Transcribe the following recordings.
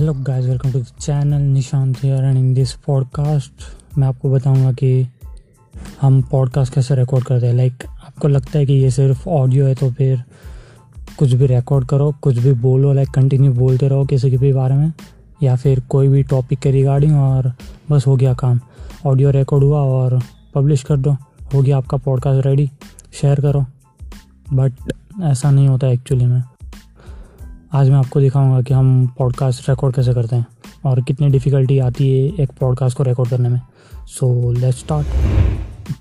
Hello guys welcome to the channel Nishant here and in this podcast मैं आपको बताऊँगा कि हम पॉडकास्ट कैसे रिकॉर्ड करते हैं। लाइक आपको लगता है कि ये सिर्फ़ ऑडियो है तो फिर कुछ भी रिकॉर्ड करो, कुछ भी बोलो लाइक कंटिन्यू बोलते रहो किसी के भी बारे में, या फिर कोई भी टॉपिक के रिगार्डिंग और बस हो गया काम। ऑडियो रिकॉर्ड हुआ और पब्लिश कर दो, हो गया आपका पॉडकास्ट रेडी शेयर करो। बट ऐसा नहीं होता एक्चुअली में। आज मैं आपको दिखाऊँगा कि हम पॉडकास्ट रिकॉर्ड कैसे करते हैं और कितनी डिफ़िकल्टी आती है एक पॉडकास्ट को रिकॉर्ड करने में। सो लेट्स स्टार्ट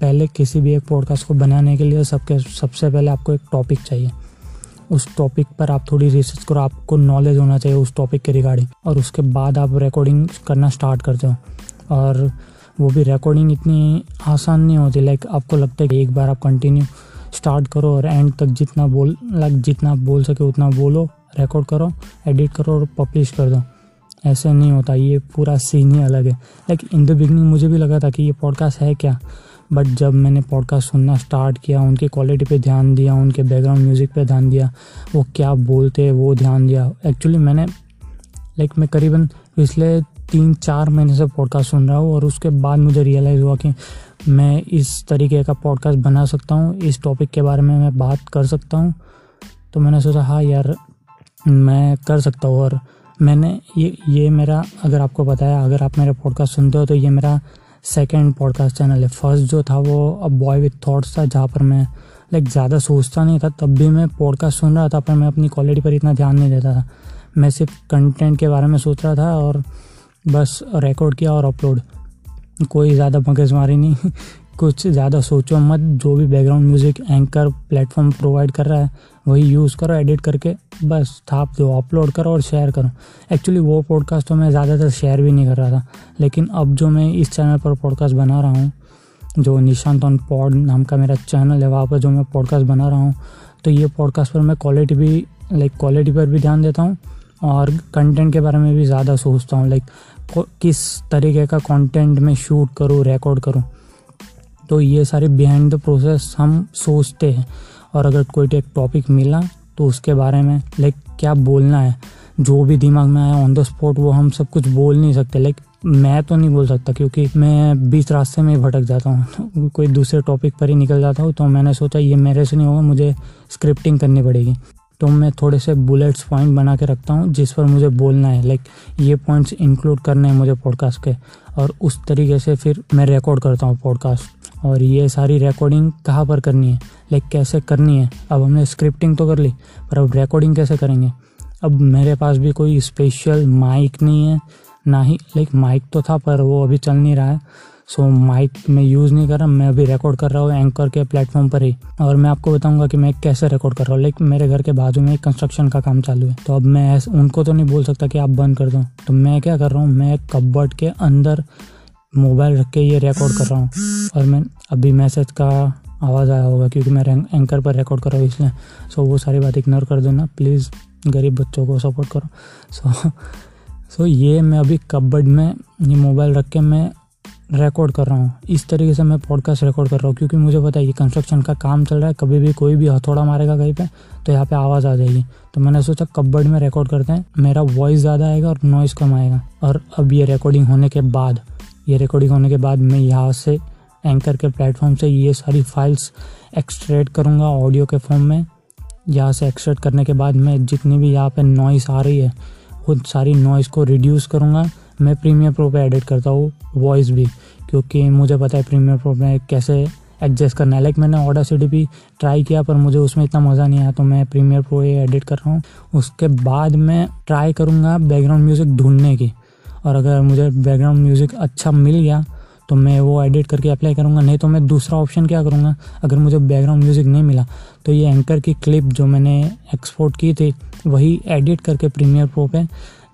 पहले किसी भी एक पॉडकास्ट को बनाने के लिए सबके, सबसे पहले आपको एक टॉपिक चाहिए। उस टॉपिक पर आप थोड़ी रिसर्च करो, आपको नॉलेज होना चाहिए उस टॉपिक के रिगार्डिंग और उसके बाद आप रिकॉर्डिंग करना स्टार्ट करते हो। और वो भी रिकॉर्डिंग इतनी आसान नहीं होती लाइक आपको लगता है कि एक बार आप कंटिन्यू स्टार्ट करो और एंड तक जितना बोल लाइक जितना बोल सके उतना बोलो। रिकॉर्ड करो एडिट करो और पब्लिश कर दो। ऐसे नहीं होता, ये पूरा सीन ही अलग है। लाइक इन द बिगनिंग मुझे भी लगा था कि ये पॉडकास्ट है क्या? बट जब मैंने पॉडकास्ट सुनना स्टार्ट किया, उनकी क्वालिटी पे ध्यान दिया, उनके बैकग्राउंड म्यूज़िक पे ध्यान दिया, वो क्या बोलते हैं, वो ध्यान दिया। एक्चुअली मैंने लाइक मैं करीबन पिछले तीन चार महीने से पॉडकास्ट सुन रहा हूँ और उसके बाद मुझे रियलाइज़ हुआ कि मैं इस तरीके का पॉडकास्ट बना सकता हूँ, इस टॉपिक के बारे में मैं बात कर सकता हूँ। तो मैंने सोचा हाँ यार मैं कर सकता हूँ और मैंने ये ये मेरा, अगर आपको बताया अगर आप मेरे पॉडकास्ट सुनते हो तो ये मेरा सेकंड पॉडकास्ट चैनल है। फ़र्स्ट जो था वो अब बॉय विथ थॉट्स था, जहाँ पर मैं लाइक ज़्यादा सोचता नहीं था। तब भी मैं पॉडकास्ट सुन रहा था, पर मैं अपनी क्वालिटी पर इतना ध्यान नहीं देता था। मैं सिर्फ़ कंटेंट के बारे में सोच रहा था और बस रिकॉर्ड किया और अपलोड कोई ज़्यादा मगजमारी नहीं। कुछ ज़्यादा सोचो मत। जो भी background music anchor platform provide कर रहा है वही यूज़ करो एडिट करके, बस थाप दो अपलोड करो और शेयर करो। एक्चुअली वो पॉडकास्ट तो मैं ज़्यादातर शेयर भी नहीं कर रहा था, लेकिन अब जो मैं इस चैनल पर पॉडकास्ट बना रहा हूँ, जो निशांत ऑन पॉड नाम का मेरा चैनल है, वहाँ पर जो मैं पॉडकास्ट बना रहा हूँ तो ये पॉडकास्ट पर मैं क्वालिटी भी लाइक क्वालिटी पर भी ध्यान देता हूँ और कंटेंट के बारे में भी ज़्यादा सोचता हूँ लाइक किस तरीके का कंटेंट में शूट करूँ रिकॉर्ड करूँ। तो ये सारे बिहाइंड द प्रोसेस हम सोचते हैं। और अगर कोई एक टॉपिक मिला तो उसके बारे में लाइक क्या बोलना है? जो भी दिमाग में आया ऑन द स्पॉट वो हम सब कुछ बोल नहीं सकते। लाइक मैं तो नहीं बोल सकता, क्योंकि मैं बीच रास्ते में ही भटक जाता हूँ। कोई दूसरे टॉपिक पर ही निकल जाता हूँ तो मैंने सोचा, ये मेरे से नहीं होगा, मुझे स्क्रिप्टिंग करनी पड़ेगी। तो मैं थोड़े से बुलेट्स पॉइंट बना के रखता हूँ, जिस पर मुझे बोलना है। लाइक ये पॉइंट्स इंक्लूड करने हैं मुझे पॉडकास्ट के। और उस तरीके से फिर मैं रिकॉर्ड करता हूँ पॉडकास्ट और ये सारी रिकॉर्डिंग कहाँ पर करनी है? लाइक कैसे करनी है? अब हमने स्क्रिप्टिंग तो कर ली, पर अब रिकॉर्डिंग कैसे करेंगे? अब मेरे पास भी कोई स्पेशल माइक नहीं है ना ही लाइक माइक तो था पर वो अभी चल नहीं रहा है। सो so, माइक मैं यूज़ नहीं कर रहा मैं अभी रिकॉर्ड कर रहा हूँ एंकर के प्लेटफॉर्म पर ही। और मैं आपको बताऊँगा कि मैं कैसे रिकॉर्ड कर रहा हूँ। लाइक मेरे घर के बाजू में कंस्ट्रक्शन का काम चालू है। तो अब मैं उनको तो नहीं बोल सकता कि आप बंद कर दो। तो मैं क्या कर रहा हूँ मैं कब्बर्ड के अंदर मोबाइल रख के ये रिकॉर्ड कर रहा हूँ। और मैं अभी मैसेज का आवाज़ आया होगा क्योंकि मैं एंकर पर रिकॉर्ड कर रहा हूँ इसलिए। सो वो सारी बात इग्नोर कर देना। प्लीज़ गरीब बच्चों को सपोर्ट करो। सो सो ये मैं अभी कबर्ड में, ये मोबाइल रख के मैं रिकॉर्ड कर रहा हूँ। इस तरीके से मैं पॉडकास्ट रिकॉर्ड कर रहा हूँ, क्योंकि मुझे पता है ये कंस्ट्रक्शन का काम चल रहा है। कभी भी कोई भी हथौड़ा मारेगा कहीं पे तो यहाँ पे आवाज़ आ जाएगी। तो मैंने सोचा कबर्ड में रिकॉर्ड करते हैं। मेरा वॉइस ज़्यादा आएगा और नॉइस कम आएगा। और अब ये रिकॉर्डिंग होने के बाद, ये रिकॉर्डिंग होने के बाद मैं यहाँ से एंकर के प्लेटफॉर्म से ये सारी फाइल्स एक्सट्रेट करूँगा ऑडियो के फॉर्म में। यहाँ से एक्सट्रेट करने के बाद मैं जितनी भी यहाँ पे नॉइस आ रही है, वो सारी नॉइस को रिड्यूस करूँगा। मैं प्रीमियर प्रो पे एडिट करता हूँ वॉइस भी, क्योंकि मुझे पता है प्रीमियर प्रो में कैसे एडजस्ट करना है। लाइक मैंने ऑर्डर सिटी भी ट्राई किया, पर मुझे उसमें इतना मज़ा नहीं आया तो मैं प्रीमियर प्रो ये एडिट कर रहा हूँ। उसके बाद मैं ट्राई करूँगा बैकग्राउंड म्यूज़िक ढूँढने की। और अगर मुझे बैकग्राउंड म्यूज़िक अच्छा मिल गया तो मैं वो एडिट करके अप्लाई करूँगा। नहीं तो मैं दूसरा ऑप्शन क्या करूँगा? अगर मुझे बैकग्राउंड म्यूज़िक नहीं मिला तो ये एंकर की क्लिप जो मैंने एक्सपोर्ट की थी, वही एडिट करके प्रीमियर प्रो पे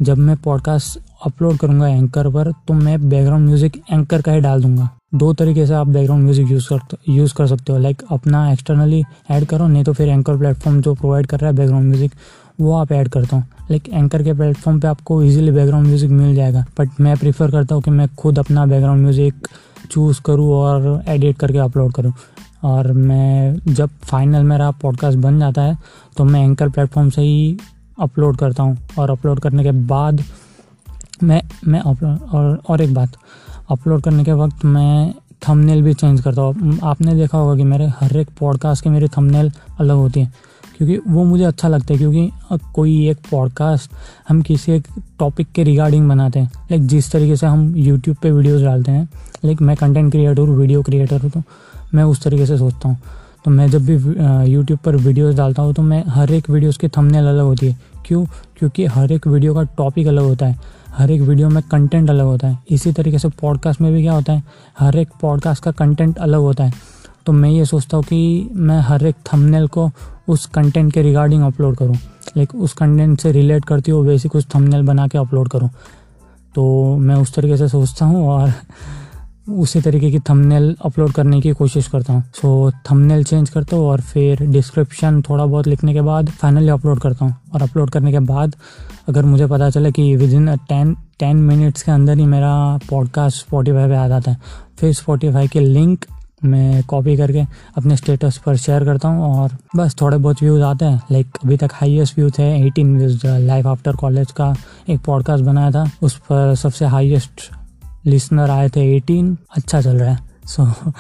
जब मैं पॉडकास्ट अपलोड करूँगा एंकर पर तो मैं बैकग्राउंड म्यूज़िक एंकर का ही डाल दूँगा। दो तरीके से आप बैकग्राउंड म्यूज़िक यूज़ कर यूज़ कर सकते हो। लाइक अपना एक्सटर्नली ऐड करो, नहीं तो फिर एंकर प्लेटफॉर्म जो प्रोवाइड कर रहा है बैकग्राउंड म्यूज़िक वो आप ऐड करता हूँ। लाइक एंकर के प्लेटफॉर्म पे आपको इजीली बैकग्राउंड म्यूज़िक मिल जाएगा। बट मैं प्रीफर करता हूँ कि मैं खुद अपना बैकग्राउंड म्यूज़िक चूज़ करूँ और एडिट करके अपलोड करूँ। और मैं, जब फाइनल मेरा पॉडकास्ट बन जाता है तो मैं एंकर प्लेटफॉर्म से ही अपलोड करता हूँ। और अपलोड करने के बाद मैं मैं अपलोड और और एक बात अपलोड करने के वक्त मैं थंबनेल भी चेंज करता हूँ। आपने देखा होगा कि मेरे हर एक पॉडकास्ट के मेरी थंबनेल अलग होती है, क्योंकि वो मुझे अच्छा लगता है, क्योंकि कोई एक पॉडकास्ट हम किसी एक टॉपिक के रिगार्डिंग बनाते हैं। लाइक जिस तरीके से हम यूट्यूब पे वीडियोस डालते हैं लाइक मैं कंटेंट क्रिएटर हूँ वीडियो क्रिएटर हूँ तो मैं उस तरीके से सोचता हूँ। तो मैं जब भी यूट्यूब पर वीडियोस डालता हूँ तो मैं हर एक वीडियोस की थंबनेल अलग होती है। क्यों? क्योंकि हर एक वीडियो का टॉपिक अलग होता है। हर एक वीडियो में कंटेंट अलग होता है। इसी तरीके से पॉडकास्ट में भी क्या होता है, हर एक पॉडकास्ट का कंटेंट अलग होता है। तो मैं ये सोचता हूँ कि मैं हर एक थंबनेल को उस कंटेंट के रिगार्डिंग अपलोड करूँ। लाइक उस कंटेंट से रिलेट करती हूँ वैसे कुछ थंबनेल बना के अपलोड करूँ। तो मैं उस तरीके से सोचता हूँ और उसी तरीके की थंबनेल अपलोड करने की कोशिश करता हूँ। सो थंबनेल चेंज करता हूँ और फिर डिस्क्रिप्शन थोड़ा बहुत लिखने के बाद फाइनली अपलोड करता हूँ। और अपलोड करने के बाद अगर मुझे पता चले कि within ten ten minutes के अंदर ही मेरा पॉडकास्ट स्पॉटीफाई पे आ जाता है, फिर स्पॉटीफाई की लिंक मैं कॉपी करके अपने स्टेटस पर शेयर करता हूँ और बस थोड़े बहुत व्यूज़ आते हैं। लाइक अभी तक हाईएस्ट व्यूज़ थे eighteen views life after college का एक पॉडकास्ट बनाया था, उस पर सबसे हाईएस्ट लिसनर आए थे एटीन अच्छा चल रहा है। सो so,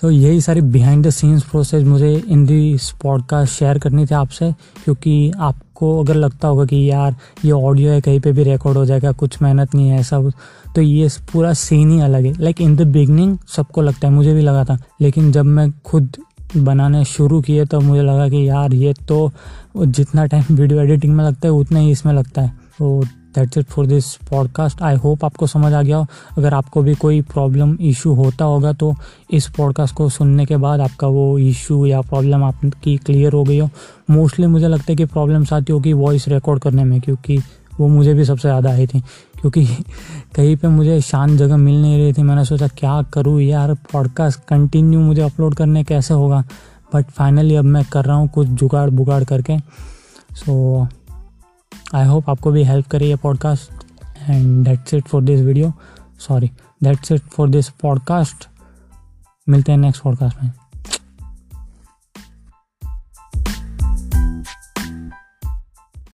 सो so यही सारी बिहाइंड द सीन्स प्रोसेस मुझे इन दी स्पॉट का शेयर करनी थी आपसे क्योंकि आपको अगर लगता होगा कि यार ये ऑडियो है कहीं पे भी रिकॉर्ड हो जाएगा कुछ मेहनत नहीं है सब तो ये पूरा सीन ही अलग है। लाइक इन द बिगनिंग सबको लगता है मुझे भी लगा था लेकिन जब मैं खुद बनाने शुरू किए तो मुझे लगा कि यार ये तो जितना टाइम वीडियो एडिटिंग में लगता है उतना ही इसमें लगता है। तो that's it for this podcast I hope आपको समझ आ गया हो। अगर आपको भी कोई प्रॉब्लम इशू होता होगा तो इस पॉडकास्ट को सुनने के बाद आपका वो इशू या प्रॉब्लम आपकी क्लियर हो गई हो। मोस्टली मुझे लगता है कि प्रॉब्लम्स आती होगी वॉइस रिकॉर्ड करने में क्योंकि वो मुझे भी सबसे ज़्यादा आई थी। क्योंकि कहीं पे मुझे शांत जगह मिल नहीं रही थी। मैंने सोचा क्या करूँ यार? पॉडकास्ट कंटिन्यू मुझे अपलोड करने कैसे होगा? बट फाइनली अब मैं कर रहा हूँ कुछ जुगाड़ बुगाड़ करके। सो so, आई होप आपको भी हेल्प करे ये podcast and that's it for this video sorry that's it for this podcast मिलते हैं नेक्स्ट पॉडकास्ट में.